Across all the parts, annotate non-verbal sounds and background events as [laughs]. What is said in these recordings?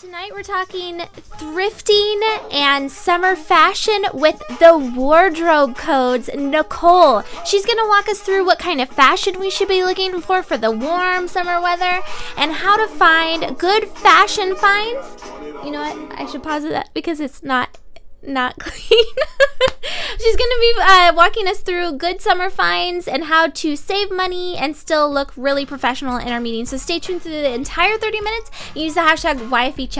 Tonight we're talking thrifting and summer fashion with the wardrobe codes. Nicole, she's going to walk us through what kind of fashion we should be looking for for the warm summer weather and how to find good fashion finds. You know what? I should pause that because it's not not [laughs] clean. She's going to be uh, walking us through good summer finds and how to save money and still look really professional in our meeting. So stay tuned through the entire 30 minutes. Use the hashtag YFE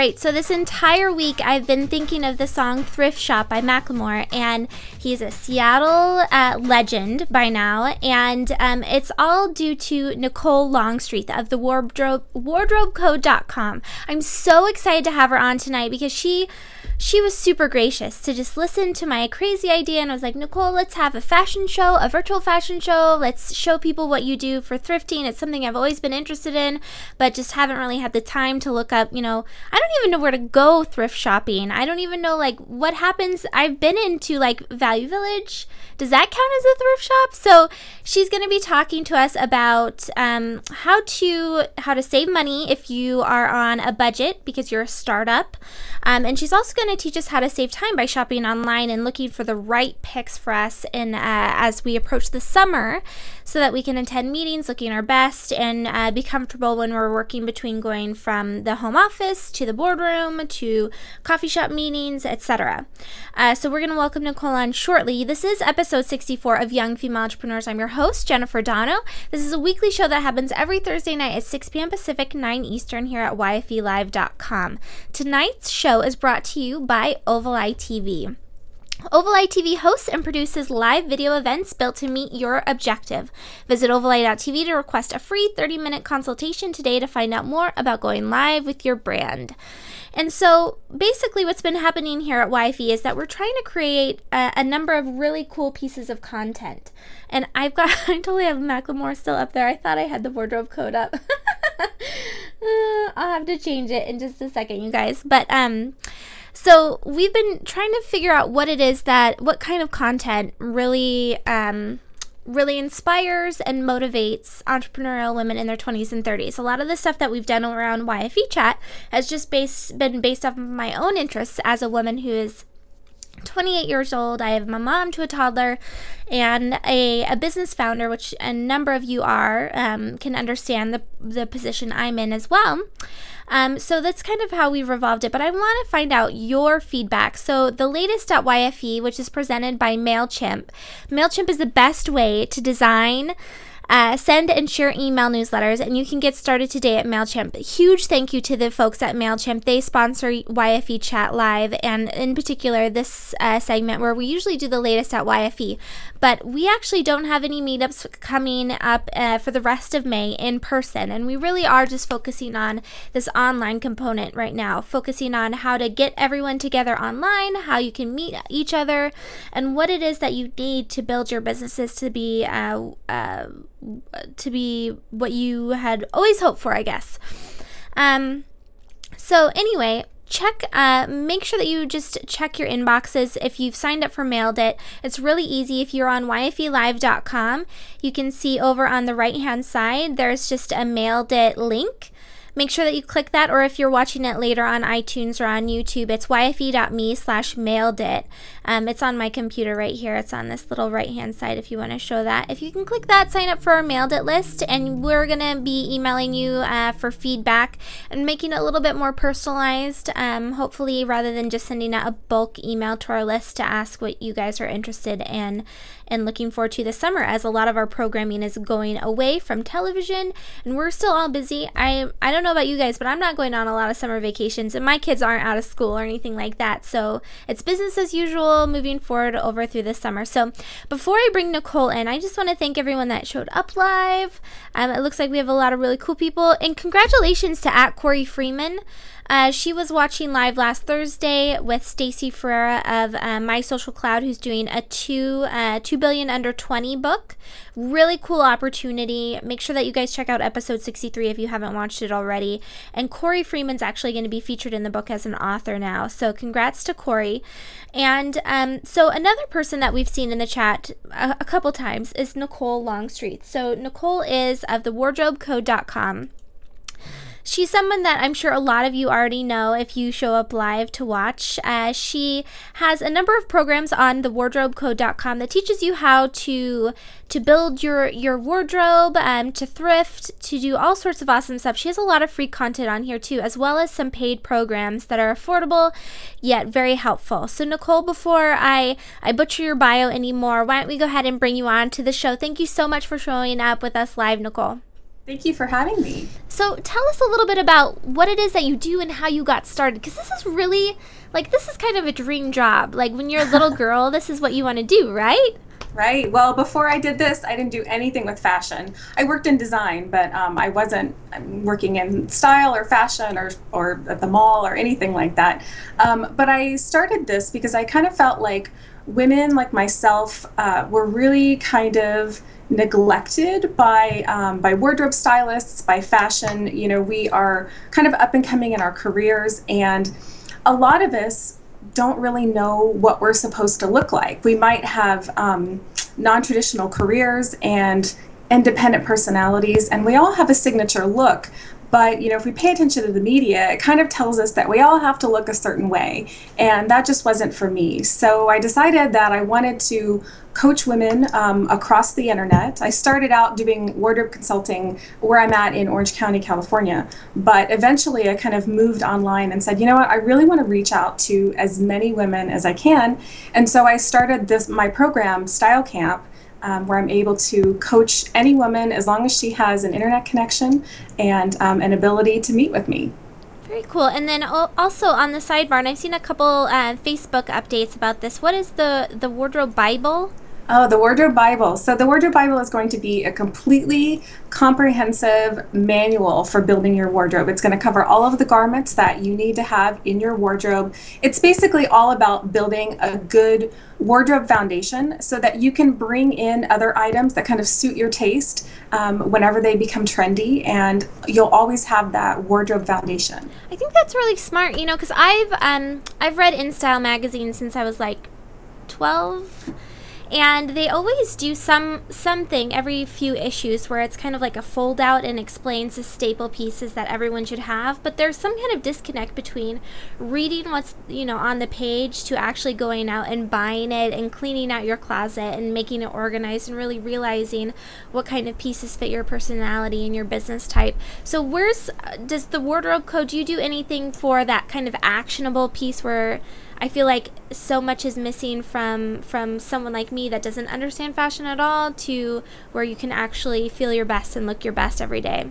right, so this entire week I've been thinking of the song Thrift Shop by Macklemore, and he's a Seattle uh, legend by now, and um, it's all due to Nicole Longstreath of the wardrobe wardrobecode.com. I'm so excited to have her on tonight because she she was super gracious to just listen to my crazy idea and I was like, Nicole, let's have a fashion show, a virtual fashion show. Let's show people what you do for thrifting. It's something I've always been interested in, but just haven't really had the time to look up, you know, I don't even know where to go thrift shopping. I don't even know like what happens. I've been into like Value Village. Does that count as a thrift shop? So she's going to be talking to us about um, how to how to save money if you are on a budget because you're a startup, um, and she's also going to teach us how to save time by shopping online and looking for the right picks for us in, uh, as we approach the summer so that we can attend meetings looking our best and uh, be comfortable when we're working between going from the home office to the boardroom to coffee shop meetings, etc. Uh, so we're going to welcome Nicole on shortly. This is episode 64 of Young Female Entrepreneurs. I'm your host, Jennifer Dono. This is a weekly show that happens every Thursday night at 6 p.m. Pacific, 9 Eastern here at YFELive.com. Tonight's show is brought to you by Oval Eye TV. Oval Eye TV hosts and produces live video events built to meet your objective. Visit ovaleye.tv to request a free 30 minute consultation today to find out more about going live with your brand. And so, basically, what's been happening here at YFE is that we're trying to create a, a number of really cool pieces of content. And I've got, [laughs] I totally have Macklemore still up there. I thought I had the wardrobe code up. [laughs] I'll have to change it in just a second, you guys. But, um, so we've been trying to figure out what it is that, what kind of content really, um, really inspires and motivates entrepreneurial women in their 20s and 30s. A lot of the stuff that we've done around YFE chat has just based, been based off of my own interests as a woman who is 28 years old. I have my mom to a toddler and a, a business founder, which a number of you are, um, can understand the, the position I'm in as well. Um, so that's kind of how we've revolved it. But I want to find out your feedback. So the latest at YFE, which is presented by MailChimp, MailChimp is the best way to design uh, send and share email newsletters, and you can get started today at MailChimp. Huge thank you to the folks at MailChimp. They sponsor YFE Chat Live, and in particular, this uh, segment where we usually do the latest at YFE. But we actually don't have any meetups coming up uh, for the rest of May in person, and we really are just focusing on this online component right now, focusing on how to get everyone together online, how you can meet each other, and what it is that you need to build your businesses to be uh, uh, to be what you had always hoped for, I guess. Um, so anyway, check uh, make sure that you just check your inboxes. If you've signed up for mailed it it's really easy. If you're on yfelive.com you can see over on the right hand side there's just a mailed it link make sure that you click that or if you're watching it later on itunes or on youtube it's yfe.me slash mailed it. Um, it's on my computer right here. It's on this little right hand side if you want to show that. If you can click that sign up for our mailed it list and we're going to be emailing you uh, for feedback and making it a little bit more personalized um, hopefully rather than just sending out a bulk email to our list to ask what you guys are interested in and looking forward to this summer as a lot of our programming is going away from television and we're still all busy. I i don't don't know about you guys, but I'm not going on a lot of summer vacations, and my kids aren't out of school or anything like that. So it's business as usual moving forward over through the summer. So before I bring Nicole in, I just want to thank everyone that showed up live. Um, it looks like we have a lot of really cool people, and congratulations to at Corey Freeman. Uh, she was watching live last Thursday with Stacy Ferreira of uh, My Social Cloud, who's doing a two uh, two billion under twenty book. Really cool opportunity. Make sure that you guys check out episode sixty three if you haven't watched it already. And Corey Freeman's actually going to be featured in the book as an author now. So congrats to Corey. And um, so another person that we've seen in the chat a, a couple times is Nicole Longstreath. So Nicole is of the wardrobecode.com. She's someone that I'm sure a lot of you already know if you show up live to watch. Uh, she has a number of programs on the wardrobecode.com that teaches you how to to build your your wardrobe, um, to thrift, to do all sorts of awesome stuff. She has a lot of free content on here too, as well as some paid programs that are affordable yet very helpful. So Nicole, before I I butcher your bio anymore, why don't we go ahead and bring you on to the show? Thank you so much for showing up with us live, Nicole. Thank you for having me. So, tell us a little bit about what it is that you do and how you got started because this is really like this is kind of a dream job. Like when you're a little [laughs] girl, this is what you want to do, right? Right. Well, before I did this, I didn't do anything with fashion. I worked in design, but um, I wasn't um, working in style or fashion or, or at the mall or anything like that. Um, but I started this because I kind of felt like women like myself uh, were really kind of neglected by um, by wardrobe stylists, by fashion. You know, we are kind of up and coming in our careers, and a lot of us don't really know what we're supposed to look like. We might have um, non-traditional careers and independent personalities, and we all have a signature look. But you know, if we pay attention to the media, it kind of tells us that we all have to look a certain way, and that just wasn't for me. So I decided that I wanted to coach women um, across the internet. I started out doing wardrobe consulting where I'm at in Orange County, California, but eventually I kind of moved online and said, you know what, I really want to reach out to as many women as I can, and so I started this my program, Style Camp. Um, where I'm able to coach any woman as long as she has an internet connection and um, an ability to meet with me. Very cool. And then also on the sidebar, and I've seen a couple uh, Facebook updates about this. What is the the wardrobe Bible? Oh, the Wardrobe Bible. So, the Wardrobe Bible is going to be a completely comprehensive manual for building your wardrobe. It's going to cover all of the garments that you need to have in your wardrobe. It's basically all about building a good wardrobe foundation so that you can bring in other items that kind of suit your taste um, whenever they become trendy, and you'll always have that wardrobe foundation. I think that's really smart, you know, because I've um, I've read InStyle magazine since I was like twelve and they always do some something every few issues where it's kind of like a fold out and explains the staple pieces that everyone should have. But there's some kind of disconnect between reading what's you know on the page to actually going out and buying it and cleaning out your closet and making it organized and really realizing what kind of pieces fit your personality and your business type. So where's uh, does the wardrobe code do you do anything for that kind of actionable piece where I feel like so much is missing from from someone like me that doesn't understand fashion at all to where you can actually feel your best and look your best every day.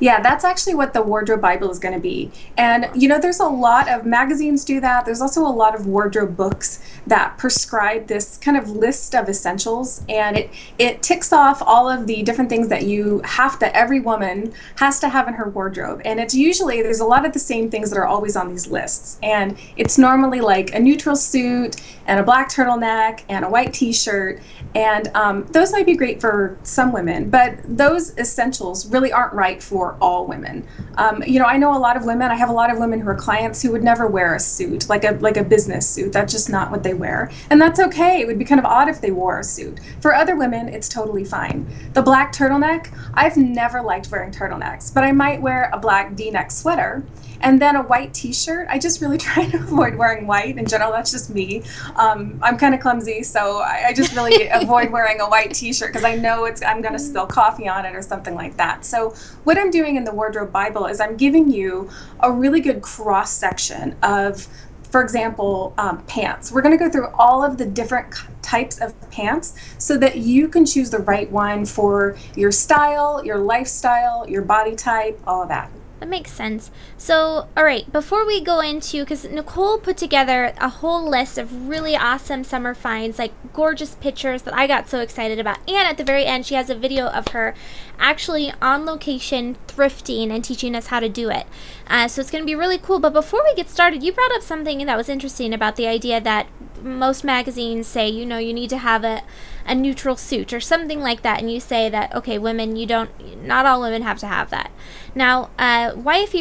Yeah, that's actually what the Wardrobe Bible is going to be. And, you know, there's a lot of magazines do that. There's also a lot of wardrobe books that prescribe this kind of list of essentials. And it, it ticks off all of the different things that you have to, every woman has to have in her wardrobe. And it's usually, there's a lot of the same things that are always on these lists. And it's normally like a neutral suit and a black turtleneck and a white t shirt. And um, those might be great for some women, but those essentials really aren't right for all women. Um, you know, I know a lot of women. I have a lot of women who are clients who would never wear a suit, like a like a business suit. That's just not what they wear, and that's okay. It would be kind of odd if they wore a suit. For other women, it's totally fine. The black turtleneck. I've never liked wearing turtlenecks, but I might wear a black V-neck sweater and then a white t-shirt. I just really [laughs] try to avoid wearing white in general. That's just me. Um, I'm kind of clumsy, so I, I just really [laughs] avoid wearing a white t-shirt because I know it's I'm going to spill coffee on it or something like that. So what I'm doing in the Wardrobe Bible is I'm giving you a really good cross section of for example, um, pants. We're going to go through all of the different types of pants so that you can choose the right one for your style, your lifestyle, your body type, all of that. That makes sense. So, all right, before we go into, because Nicole put together a whole list of really awesome summer finds, like gorgeous pictures that I got so excited about. And at the very end, she has a video of her actually on location thrifting and teaching us how to do it. Uh, so it's going to be really cool. But before we get started, you brought up something that was interesting about the idea that most magazines say, you know, you need to have a a neutral suit or something like that, and you say that okay, women, you don't, not all women have to have that. Now, uh,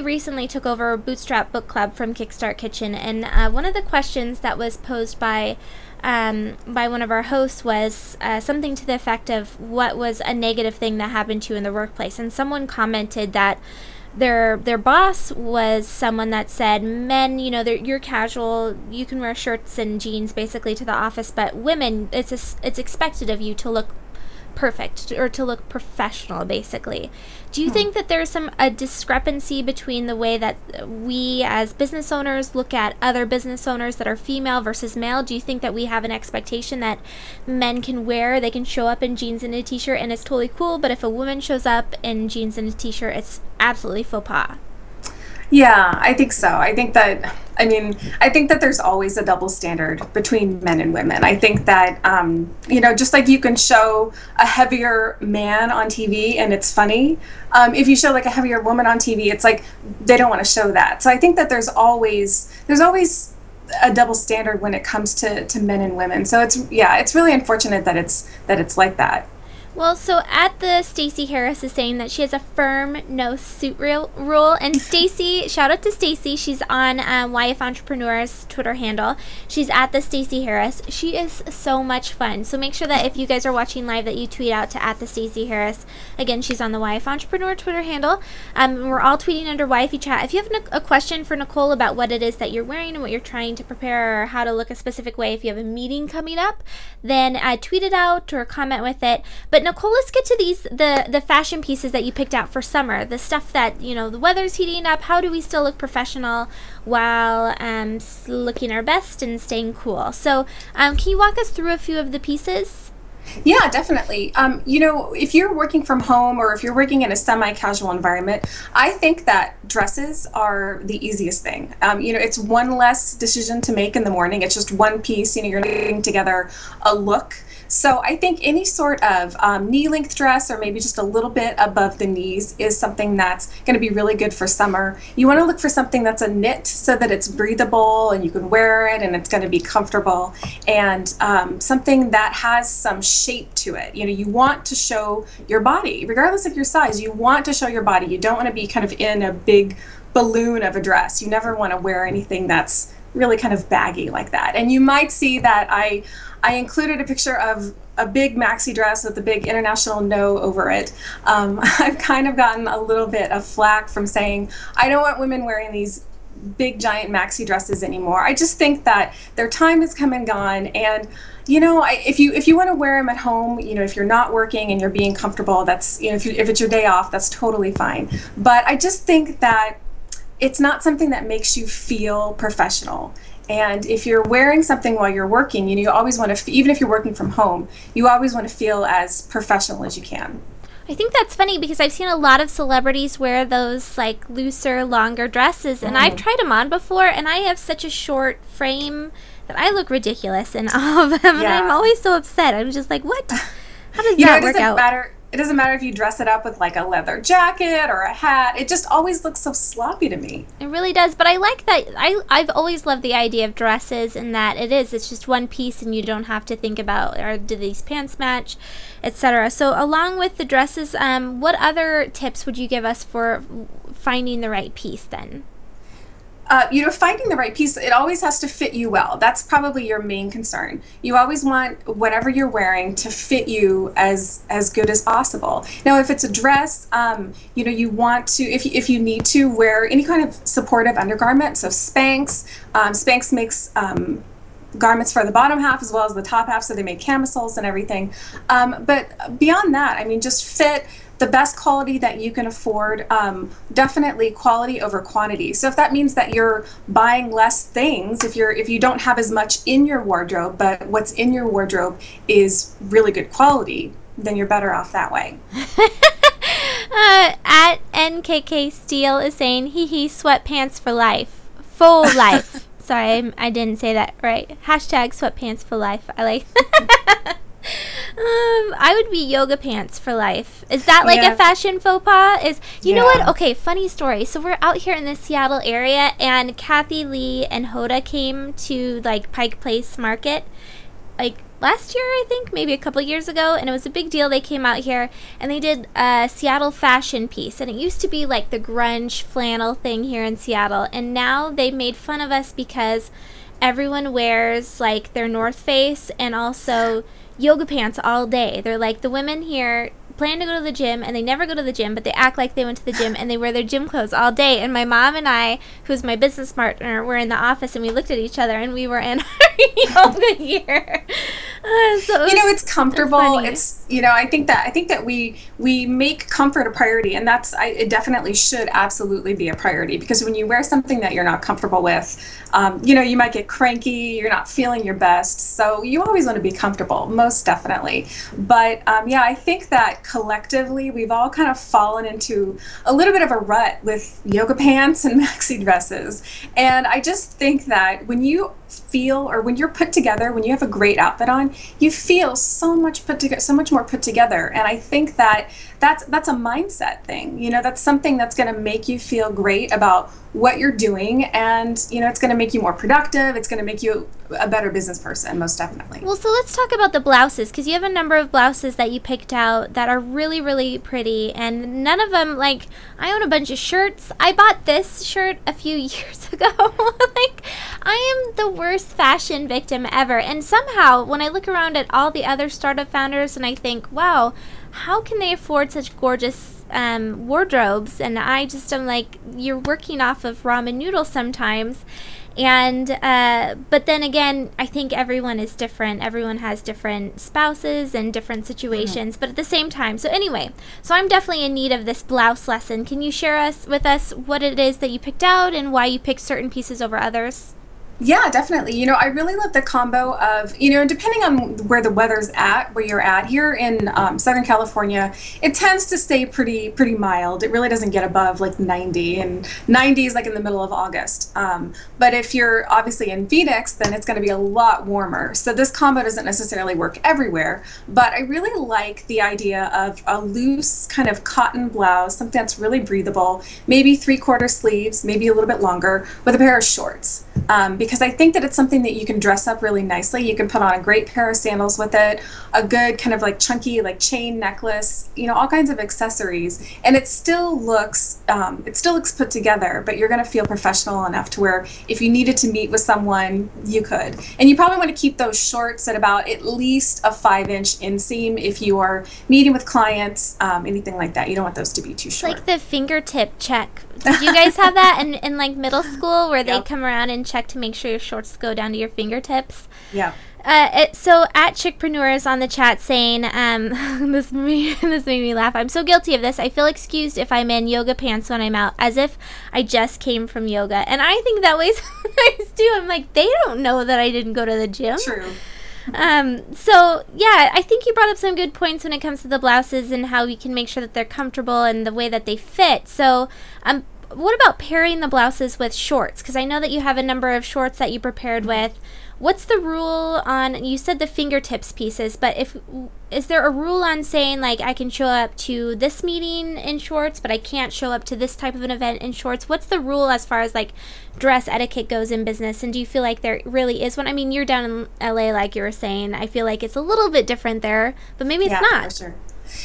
recently took over a Bootstrap Book Club from Kickstart Kitchen, and uh, one of the questions that was posed by um, by one of our hosts was uh, something to the effect of what was a negative thing that happened to you in the workplace, and someone commented that their their boss was someone that said men you know you're casual. You can wear shirts and jeans basically to the office but women it's a, it's expected of you to look perfect or to look professional basically do you hmm. think that there's some a discrepancy between the way that we as business owners look at other business owners that are female versus male do you think that we have an expectation that men can wear they can show up in jeans and a t-shirt and it's totally cool but if a woman shows up in jeans and a t-shirt it's absolutely faux pas yeah, I think so. I think that, I mean, I think that there's always a double standard between men and women. I think that, um, you know, just like you can show a heavier man on TV and it's funny, um, if you show like a heavier woman on TV, it's like they don't want to show that. So I think that there's always, there's always a double standard when it comes to, to men and women. So it's, yeah, it's really unfortunate that it's, that it's like that. Well, so at the Stacy Harris is saying that she has a firm no suit real rule, and [laughs] Stacy, shout out to Stacy. She's on um, YF Entrepreneurs Twitter handle. She's at the Stacy Harris. She is so much fun. So make sure that if you guys are watching live, that you tweet out to at the Stacy Harris. Again, she's on the YF Entrepreneur Twitter handle. Um, we're all tweeting under YF chat. If you have a question for Nicole about what it is that you're wearing and what you're trying to prepare, or how to look a specific way, if you have a meeting coming up, then uh, tweet it out or comment with it. But Nicole, let's get to these the the fashion pieces that you picked out for summer. The stuff that you know the weather's heating up. How do we still look professional while um, looking our best and staying cool? So, um, can you walk us through a few of the pieces? Yeah, definitely. Um, you know, if you're working from home or if you're working in a semi-casual environment, I think that dresses are the easiest thing. Um, you know, it's one less decision to make in the morning. It's just one piece. You know, you're putting together a look so I think any sort of um, knee length dress or maybe just a little bit above the knees is something that's going to be really good for summer. You want to look for something that's a knit so that it's breathable and you can wear it and it's going to be comfortable and um, something that has some shape to it. You know, you want to show your body, regardless of your size, you want to show your body. You don't want to be kind of in a big balloon of a dress. You never want to wear anything that's really kind of baggy like that. And you might see that I I included a picture of a big maxi dress with a big international no over it. Um, [laughs] I've kind of gotten a little bit of flack from saying I don't want women wearing these big giant maxi dresses anymore. I just think that their time has come and gone and you know, I, if you if you want to wear them at home, you know, if you're not working and you're being comfortable, that's you know, if, you, if it's your day off, that's totally fine. But I just think that it's not something that makes you feel professional. And if you're wearing something while you're working, you know, you always want to, even if you're working from home, you always want to feel as professional as you can. I think that's funny because I've seen a lot of celebrities wear those like looser, longer dresses, and mm. I've tried them on before, and I have such a short frame that I look ridiculous in [laughs] all of them, yeah. and I'm always so upset. I'm just like, what? How does you that know, work out? Matter it doesn't matter if you dress it up with like a leather jacket or a hat. It just always looks so sloppy to me. It really does. But I like that. I I've always loved the idea of dresses and that it is. It's just one piece, and you don't have to think about or do these pants match, etc. So along with the dresses, um, what other tips would you give us for finding the right piece then? Uh, you know, finding the right piece, it always has to fit you well. That's probably your main concern. You always want whatever you're wearing to fit you as as good as possible. Now, if it's a dress, um, you know, you want to, if, if you need to, wear any kind of supportive undergarment. So Spanx, um, Spanx makes um, garments for the bottom half as well as the top half, so they make camisoles and everything. Um, but beyond that, I mean, just fit the best quality that you can afford, um, definitely quality over quantity. So if that means that you're buying less things, if you're if you don't have as much in your wardrobe, but what's in your wardrobe is really good quality, then you're better off that way. [laughs] uh, at N KK Steele is saying, hee hee, sweatpants for life. Full life. [laughs] Sorry, I, I, didn't say that right. Hashtag sweatpants for life. I like. [laughs] um, I would be yoga pants for life. Is that like yeah. a fashion faux pas? Is you yeah. know what? Okay, funny story. So we're out here in the Seattle area, and Kathie Lee and Hoda came to like Pike Place Market, like last year, I think, maybe a couple years ago, and it was a big deal. They came out here and they did a Seattle fashion piece, and it used to be like the grunge flannel thing here in Seattle, and now they made fun of us because everyone wears like their North Face and also yoga pants all day. They're like the women here plan to go to the gym and they never go to the gym, but they act like they went to the gym and they wear their gym clothes all day. And my mom and I, who's my business partner, were in the office and we looked at each other and we were in our yoga gear. Uh, so you know, it's comfortable. It's you know, I think that I think that we we make comfort a priority, and that's I, it. Definitely should absolutely be a priority because when you wear something that you're not comfortable with, um, you know, you might get cranky. You're not feeling your best, so you always want to be comfortable, most definitely. But um, yeah, I think collectively we've all kind of fallen into a little bit of a rut with yoga pants and [laughs] maxi dresses, and I just think that when you feel or when you're put together when you have a great outfit on you feel so much put together so much more put together. And i think that that's that's a mindset thing you know that's something that's going to make you feel great about what you're doing and you know it's going to make you more productive it's going to make you a better business person most definitely. Well so let's talk about the blouses because you have a number of blouses that you picked out that are really really pretty and none of them like i own a bunch of shirts. I bought this shirt a few [laughs] years ago. [laughs] Like i am the worst fashion victim ever and somehow when i look around at all the other startup founders and i think wow how can they afford such gorgeous um, wardrobes, and I just am like, you're working off of ramen noodles sometimes. And, uh, but then again, I think everyone is different. Everyone has different spouses and different situations, mm-hmm. but at the same time. So, anyway, so I'm definitely in need of this blouse lesson. Can you share us with us what it is that you picked out and why you picked certain pieces over others? Yeah, definitely. You know, I really love the combo of, you know, depending on where the weather's at, where you're at. Here in um, Southern California, it tends to stay pretty pretty mild. It really doesn't get above like 90, and 90 is like in the middle of August. Um, but if you're obviously in Phoenix, then it's going to be a lot warmer. So this combo doesn't necessarily work everywhere. But I really like the idea of a loose kind of cotton blouse, something that's really breathable, maybe three quarter sleeves, maybe a little bit longer, with a pair of shorts um, because I think that it's something that you can dress up really nicely. You can put on a great pair of sandals with it, a good kind of like chunky like chain necklace, you know, all kinds of accessories, and it still looks um, it still looks put together. But you're going to feel professional enough to where if you needed to meet with someone, you could. And you probably want to keep those shorts at about at least a five inch inseam if you are meeting with clients, um, anything like that. You don't want those to be too short. It's like the fingertip check. Did you guys have that in, in like middle school where they come around and check to make sure your shorts go down to your fingertips. Yeah. Uh, it, so at Chickpreneur is on the chat saying, um, [laughs] this made, [laughs] this made me laugh. I'm so guilty of this. I feel excused if I'm in yoga pants when I'm out, as if I just came from yoga. And I think that way [laughs] sometimes too. I'm like, they don't know that I didn't go to the gym. True. Um, so yeah, I think you brought up some good points when it comes to the blouses and how we can make sure that they're comfortable and the way that they fit. So um, what about pairing the blouses with shorts? Because I know that you have a number of shorts that you prepared with. What's the rule on? You said the fingertips pieces, but if is there a rule on saying like I can show up to this meeting in shorts, but I can't show up to this type of an event in shorts? What's the rule as far as like dress etiquette goes in business? And do you feel like there really is one? I mean, you're down in LA, like you were saying. I feel like it's a little bit different there, but maybe it's yeah, not. sure.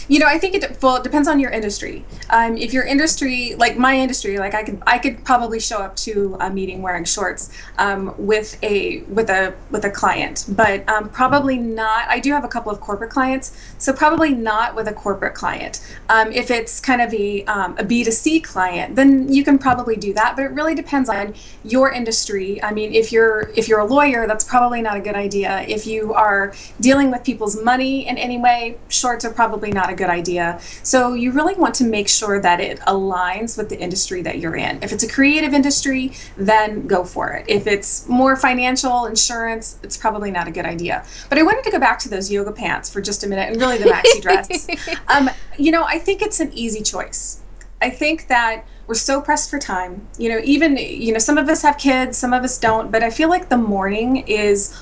You know, I think it well it depends on your industry. Um, if your industry, like my industry, like I could I could probably show up to a meeting wearing shorts um, with a with a with a client, but um, probably not. I do have a couple of corporate clients, so probably not with a corporate client. Um, if it's kind of a um, a B two C client, then you can probably do that. But it really depends on your industry. I mean, if you're if you're a lawyer, that's probably not a good idea. If you are dealing with people's money in any way, shorts are probably not a good idea. So you really want to make sure that it aligns with the industry that you're in. If it's a creative industry, then go for it. If it's more financial, insurance, it's probably not a good idea. But I wanted to go back to those yoga pants for just a minute and really the maxi [laughs] dress. um, you know, I think it's an easy choice. I think that we're so pressed for time. You know, even, you know, some of us have kids, some of us don't, but I feel like the morning is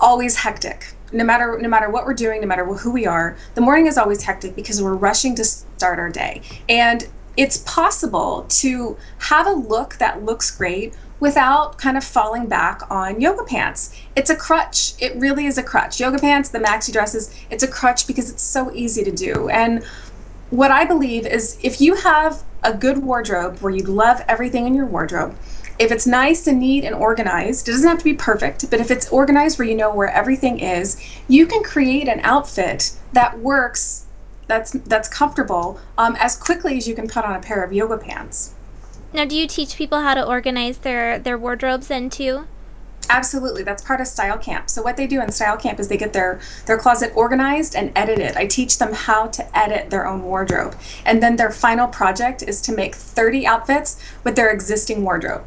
always hectic. No matter no matter what we're doing, no matter who we are, the morning is always hectic because we're rushing to start our day. And it's possible to have a look that looks great without kind of falling back on yoga pants. It's a crutch. It really is a crutch. Yoga pants, the maxi dresses, it's a crutch because it's so easy to do. And what I believe is if you have a good wardrobe where you love everything in your wardrobe, if it's nice and neat and organized, it doesn't have to be perfect, but if it's organized where you know where everything is, you can create an outfit that works, that's that's comfortable, um, as quickly as you can put on a pair of yoga pants. Now, do you teach people how to organize their their wardrobes then too? Absolutely, that's part of Style Camp. So what they do in Style Camp is they get their their closet organized and edited. I teach them how to edit their own wardrobe, and then their final project is to make 30 outfits with their existing wardrobe.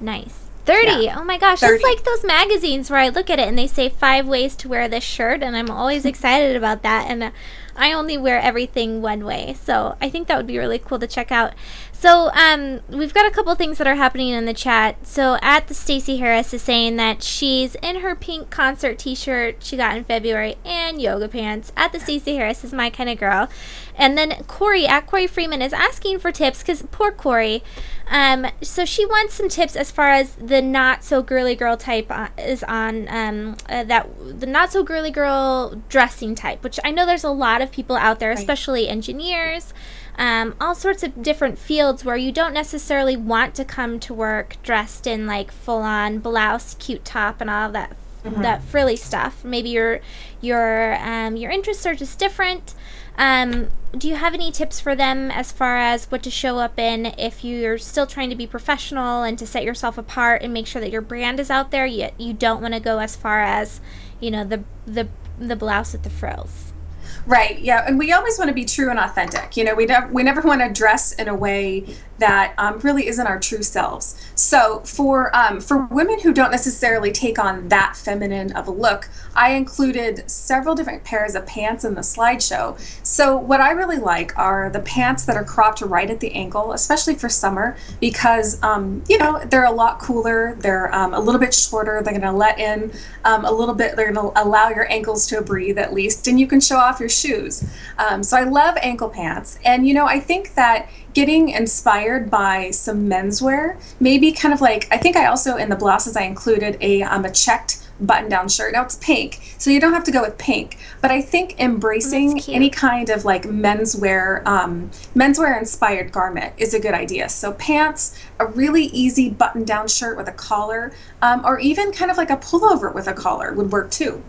Nice. 30. Yeah. Oh my gosh. 30. It's like those magazines where I look at it and they say five ways to wear this shirt, and I'm always [laughs] excited about that. And uh, I only wear everything one way. So I think that would be really cool to check out. So um, we've got a couple things that are happening in the chat. So at the Stacy Harris is saying that she's in her pink concert T-shirt she got in February and yoga pants. At the Stacy Harris is my kind of girl. And then Corey at Corey Freeman is asking for tips because poor Corey. Um, so she wants some tips as far as the not so girly girl type uh, is on um, uh, that the not so girly girl dressing type, which I know there's a lot of people out there, especially engineers um, all sorts of different fields where you don't necessarily want to come to work dressed in like full on blouse, cute top, and all that mm-hmm. that frilly stuff. Maybe your your um, your interests are just different. Um, do you have any tips for them as far as what to show up in if you're still trying to be professional and to set yourself apart and make sure that your brand is out there yet you don't want to go as far as you know the the the blouse with the frills Right. Yeah, and we always want to be true and authentic. You know, we never we never want to dress in a way that um, really isn't our true selves. So for um, for women who don't necessarily take on that feminine of a look, I included several different pairs of pants in the slideshow. So what I really like are the pants that are cropped right at the ankle, especially for summer, because um, you know they're a lot cooler. They're um, a little bit shorter. They're going to let in um, a little bit. They're going to allow your ankles to breathe at least, and you can show off your shoes. Um, so I love ankle pants, and you know I think that getting inspired by some menswear, maybe kind of like I think I also in the blouses I included a um, a checked button down shirt. Now it's pink, so you don't have to go with pink. But I think embracing any kind of like menswear, um, menswear inspired garment is a good idea. So pants, a really easy button down shirt with a collar, um, or even kind of like a pullover with a collar would work too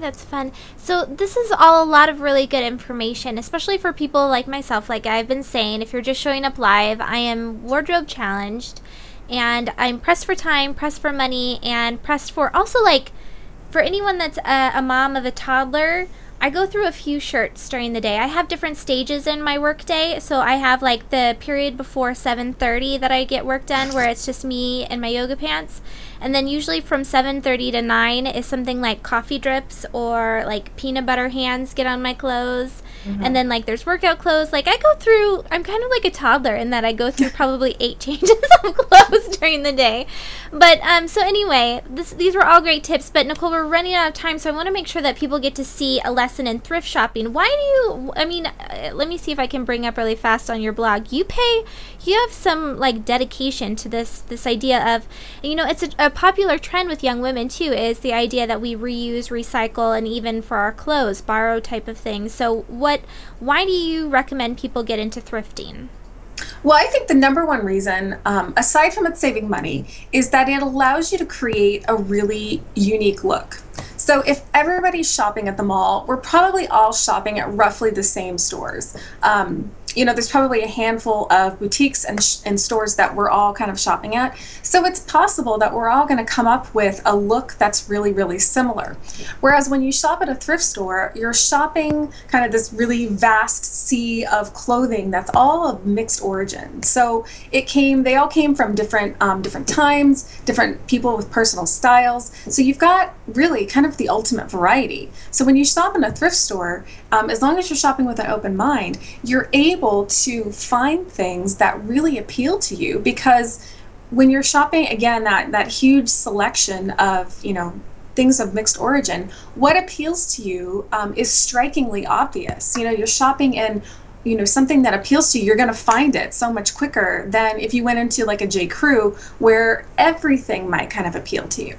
that's fun. So this is all a lot of really good information, especially for people like myself. Like I've been saying, if you're just showing up live, I am wardrobe challenged, and I'm pressed for time, pressed for money, and pressed for also like for anyone that's a, a mom of a toddler. I go through a few shirts during the day. I have different stages in my workday. So I have like the period before 7:30 that I get work done where it's just me and my yoga pants. And then usually from 7:30 to 9 is something like coffee drips or like peanut butter hands get on my clothes. Mm-hmm. And then like there's workout clothes. Like I go through I'm kind of like a toddler in that I go through probably 8 [laughs] changes of clothes [laughs] during the day. But um so anyway, this these were all great tips, but Nicole we're running out of time so I want to make sure that people get to see a lesson in thrift shopping. Why do you I mean uh, let me see if I can bring up really fast on your blog. You pay you have some like dedication to this this idea of you know it's a, a popular trend with young women too is the idea that we reuse, recycle and even for our clothes borrow type of things. So what what why do you recommend people get into thrifting? Well, I think the number one reason, um, aside from it saving money, is that it allows you to create a really unique look. So if everybody's shopping at the mall, we're probably all shopping at roughly the same stores. Um, you know, there's probably a handful of boutiques and, sh- and stores that we're all kind of shopping at. So it's possible that we're all going to come up with a look that's really, really similar. Whereas when you shop at a thrift store, you're shopping kind of this really vast sea of clothing that's all of mixed origin. So it came, they all came from different, um, different times, different people with personal styles. So you've got really kind of the ultimate variety. So when you shop in a thrift store, um, as long as you're shopping with an open mind, you're able to find things that really appeal to you because when you're shopping again that that huge selection of you know things of mixed origin what appeals to you um, is strikingly obvious. You know you're shopping in you know something that appeals to you you're going to find it so much quicker than if you went into like a j. Crew where everything might kind of appeal to you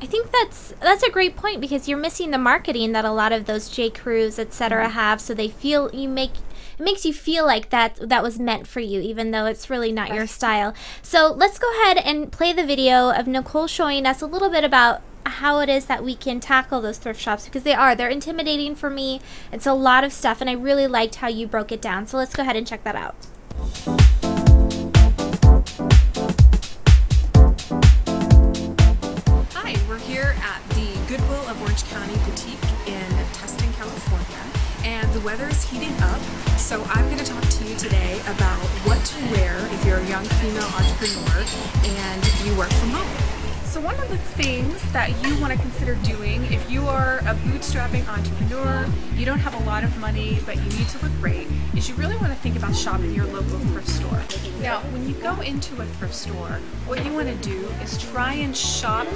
I think that's that's a great point because you're missing the marketing that a lot of those J Crews, etc., mm-hmm. have. So they feel you make it makes you feel like that that was meant for you, even though it's really not your style. So let's go ahead and play the video of Nicole showing us a little bit about how it is that we can tackle those thrift shops because they are they're intimidating for me. It's a lot of stuff, and I really liked how you broke it down. So let's go ahead and check that out. Weather is heating up, so I'm going to talk to you today about what to wear if you're a young female entrepreneur and you work from home. So one of the things that you want to consider doing if you are a bootstrapping entrepreneur, you don't have a lot of money, but you need to look great, is you really want to think about shopping your local thrift store. Now, when you go into a thrift store, what you want to do is try and shop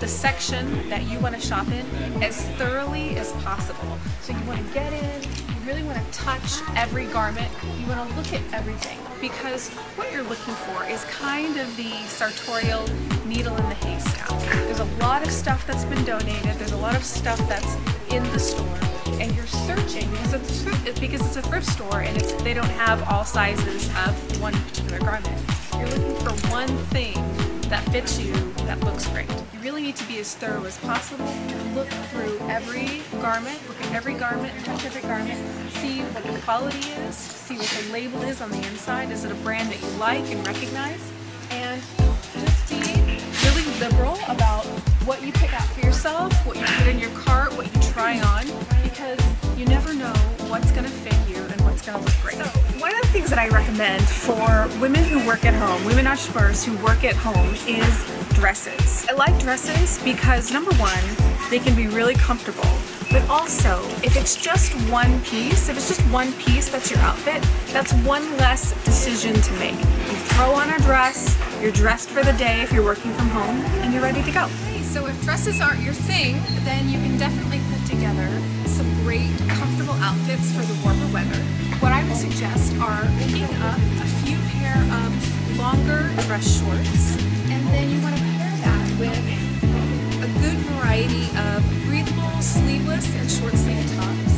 the section that you want to shop in as thoroughly as possible. So you want to get in, really want to touch every garment, you want to look at everything because what you're looking for is kind of the sartorial needle in the haystack. There's a lot of stuff that's been donated, there's a lot of stuff that's in the store, and you're searching because it's, a thrift store and they don't have all sizes of one particular garment. You're looking for one thing that fits you that looks great. You really need to be as thorough as possible. Look through every garment, every garment, touch every garment, see what the quality is, see what the label is on the inside. Is it a brand that you like and recognize? And just be really liberal about what you pick out for yourself, what you put in your cart, what you try on, because you never know what's going to fit you and what's going to look great. So one of the things that I recommend for women who work at home, women entrepreneurs who work at home, is dresses. I like dresses because number one, they can be really comfortable. But also, if it's just one piece, if it's just one piece that's your outfit, that's one less decision to make. You throw on a dress, you're dressed for the day if you're working from home, and you're ready to go. So if dresses aren't your thing, then you can definitely put together some great comfortable outfits for the warmer weather. What I would suggest are picking up a few pair of longer dress shorts, and then you want to pair that with a good variety of sleeveless, and short sleeve tops.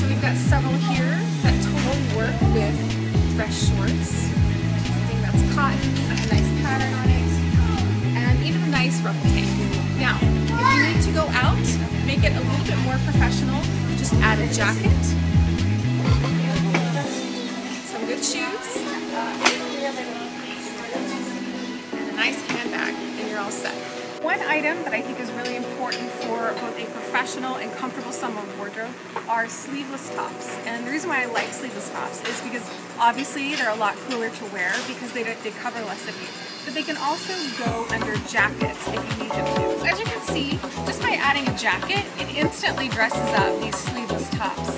So we've got several here that totally work with fresh shorts. Something that's cotton, a nice pattern on it, and even a nice ruffle tank. Now, if you need to go out, make it a little bit more professional, just add a jacket, some good shoes, and a nice handbag, and you're all set. One item that I think is really important for both a professional and comfortable summer wardrobe are sleeveless tops. And the reason why I like sleeveless tops is because obviously they're a lot cooler to wear because they, they cover less of you. But they can also go under jackets if you need them to. As you can see, just by adding a jacket, it instantly dresses up these sleeveless tops.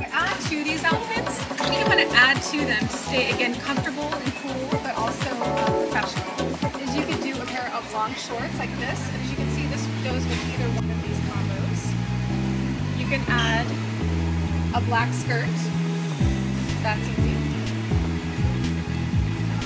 To add to these outfits, you want to add to them to stay, again, comfortable and cool, but also uh, professional long shorts like this. And as you can see, this goes with either one of these combos. You can add a black skirt. That's easy.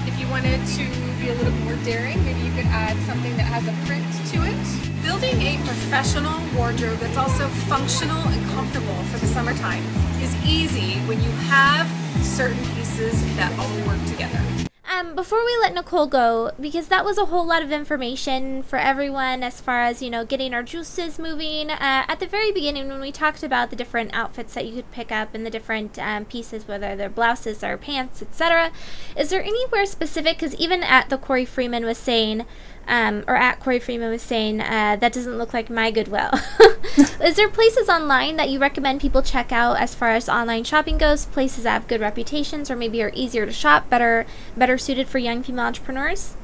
If you wanted to be a little more daring, maybe you could add something that has a print to it. Building a professional wardrobe that's also functional and comfortable for the summertime is easy when you have certain pieces that all work together. Um, before we let Nicole go, because that was a whole lot of information for everyone as far as, you know, getting our juices moving. Uh, at the very beginning, when we talked about the different outfits that you could pick up and the different um, pieces, whether they're blouses or pants, etc., is there anywhere specific? Because even at the Corey Freeman was saying, um, or at Corey Freeman was saying, uh, that doesn't look like my Goodwill. [laughs] [laughs] Is there places online that you recommend people check out as far as online shopping goes? Places that have good reputations or maybe are easier to shop, better better suited for young female entrepreneurs?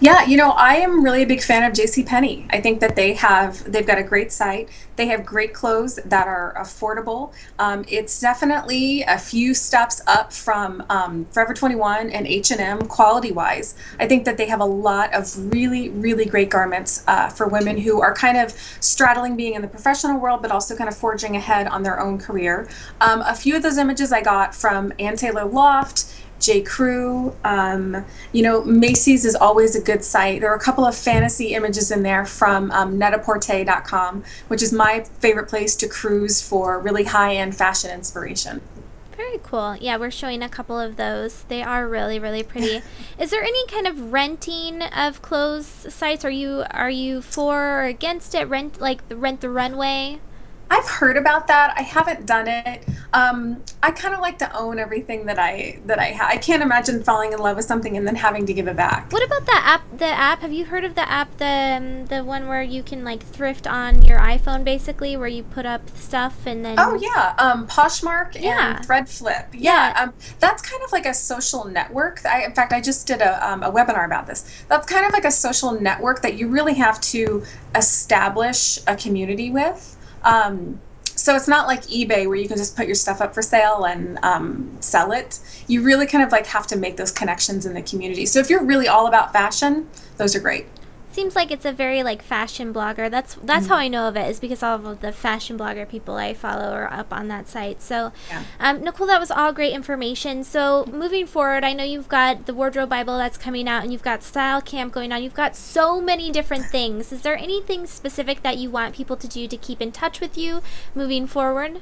Yeah, you know, I am really a big fan of J.C. Penney. I think that they have they've got a great site. They have great clothes that are affordable. Um, it's definitely a few steps up from um, Forever 21 and H&M quality wise. I think that they have a lot of really really great garments uh, for women who are kind of straddling being in the professional world, but also kind of forging ahead on their own career. Um, a few of those images I got from Ann Taylor Loft. J. Crew. Um, you know, Macy's is always a good site. There are a couple of fantasy images in there from um, net-a-porter.com, which is my favorite place to cruise for really high end fashion inspiration. Very cool. Yeah, we're showing a couple of those. They are really, really pretty. [laughs] is there any kind of renting of clothes sites? Are you are you for or against it? Rent like rent the runway? I've heard about that. I haven't done it. Um, I kind of like to own everything that I that I have. I can't imagine falling in love with something and then having to give it back. What about the app? The app? Have you heard of the app? The um, the one where you can like thrift on your iPhone, basically, where you put up stuff and then. Oh yeah, um, Poshmark yeah. and Threadflip. Yeah, yeah. Um, that's kind of like a social network. I, in fact, I just did a um, a webinar about this. That's kind of like a social network that you really have to establish a community with. Um, so it's not like eBay where you can just put your stuff up for sale and um, sell it. You really kind of like have to make those connections in the community. So if you're really all about fashion, those are great seems like it's a very like fashion blogger. That's that's mm-hmm. how I know of it is because all of the fashion blogger people I follow are up on that site. So, yeah. um, Nicole, that was all great information. So moving forward, I know you've got the wardrobe Bible that's coming out, and you've got style camp going on. You've got so many different things. Is there anything specific that you want people to do to keep in touch with you moving forward?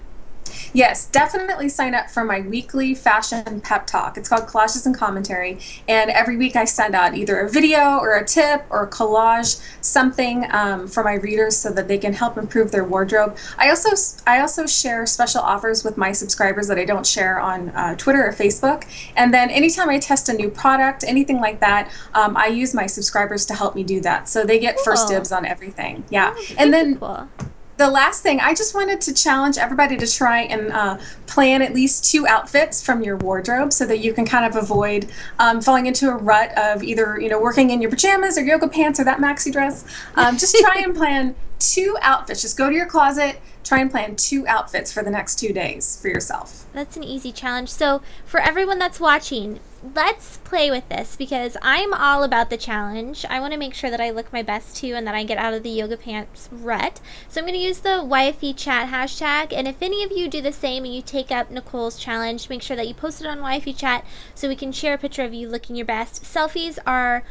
Yes, definitely sign up for my weekly fashion pep talk. It's called Collages and Commentary. And every week I send out either a video or a tip or a collage, something um, for my readers so that they can help improve their wardrobe. I also I also share special offers with my subscribers that I don't share on uh, Twitter or Facebook. And then anytime I test a new product, anything like that, um, I use my subscribers to help me do that. So they get cool. first dibs on everything. Yeah. Oh, and then cool the last thing, I just wanted to challenge everybody to try and uh, plan at least two outfits from your wardrobe so that you can kind of avoid um, falling into a rut of either you know working in your pajamas or yoga pants or that maxi dress. Um, just try and [laughs] plan two outfits. Just go to your closet, try and plan two outfits for the next two days for yourself. That's an easy challenge. So, for everyone that's watching, let's play with this because I'm all about the challenge. I want to make sure that I look my best too and that I get out of the yoga pants rut. So, I'm going to use the YFE chat hashtag. And if any of you do the same and you take up Nicole's challenge, make sure that you post it on YFE chat so we can share a picture of you looking your best. Selfies are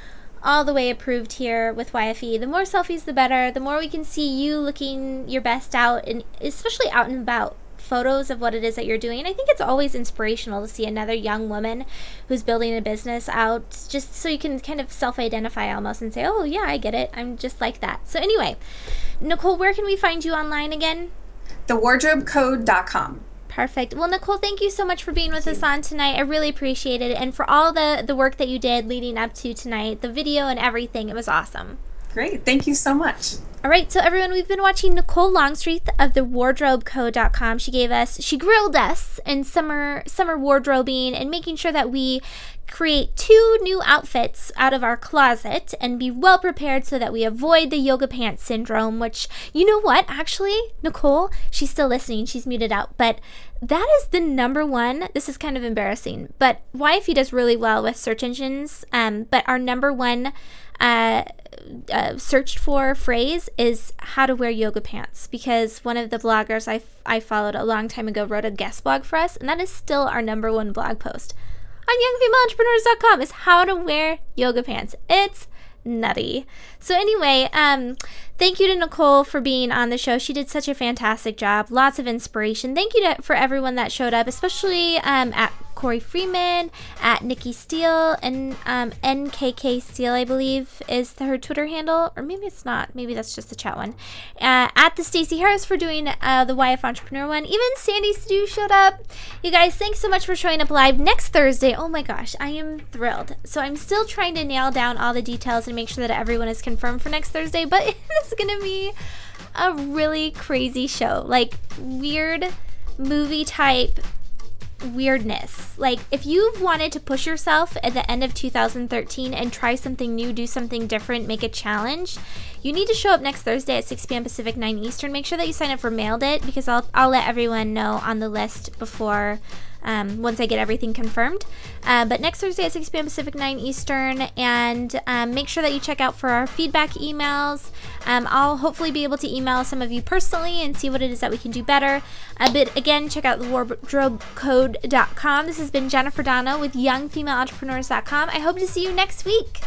all the way approved here with YFE. The more selfies, the better. The more we can see you looking your best out, and especially out and about photos of what it is that you're doing. I think it's always inspirational to see another young woman who's building a business out just so you can kind of self identify almost and say, oh, yeah, I get it. I'm just like that. So, anyway, Nicole, where can we find you online again? TheWardrobeCode.com. Perfect. Well, Nicole, thank you so much for being with us on tonight. I really appreciate it. And for all the, the work that you did leading up to tonight, the video and everything, it was awesome. Great. Thank you so much. All right, so everyone, we've been watching Nicole Longstreath of the wardrobecode.com. She gave us, she grilled us in summer summer wardrobing and making sure that we create two new outfits out of our closet and be well prepared so that we avoid the yoga pants syndrome, which, you know what, actually, Nicole, she's still listening, she's muted out, but that is the number one. This is kind of embarrassing, but YFE does really well with search engines, um, but our number one uh, uh, searched for phrase is how to wear yoga pants because one of the bloggers I, f- I followed a long time ago wrote a guest blog for us, and that is still our number one blog post on youngfemaleentrepreneurs.com is how to wear yoga pants. It's nutty. So anyway, um, thank you to Nicole for being on the show. She did such a fantastic job. Lots of inspiration. Thank you to, for everyone that showed up, especially um, at Corey Freeman, at Nikki Steele, and um, NKK Steele, I believe, is her Twitter handle, or maybe it's not. Maybe that's just the chat one. Uh, at the Stacey Harris for doing uh, the YF Entrepreneur one. Even Sandy Stu showed up. You guys, thanks so much for showing up live next Thursday. Oh my gosh, I am thrilled. So I'm still trying to nail down all the details and make sure that everyone is confirmed for next Thursday, but [laughs] it's gonna be a really crazy show, like weird movie type weirdness. Like, if you've wanted to push yourself at the end of 2013 and try something new, do something different, make a challenge, you need to show up next Thursday at 6 p.m. Pacific, 9 Eastern. Make sure that you sign up for Mailed It because I'll, I'll let everyone know on the list before um, once I get everything confirmed. Uh, but next Thursday at 6 p.m. Pacific, 9 Eastern. And um, make sure that you check out for our feedback emails. Um, I'll hopefully be able to email some of you personally and see what it is that we can do better. Uh, but again, check out the wardrobecode.com. This has been Jennifer Dawn with youngfemaleentrepreneurs.com. I hope to see you next week.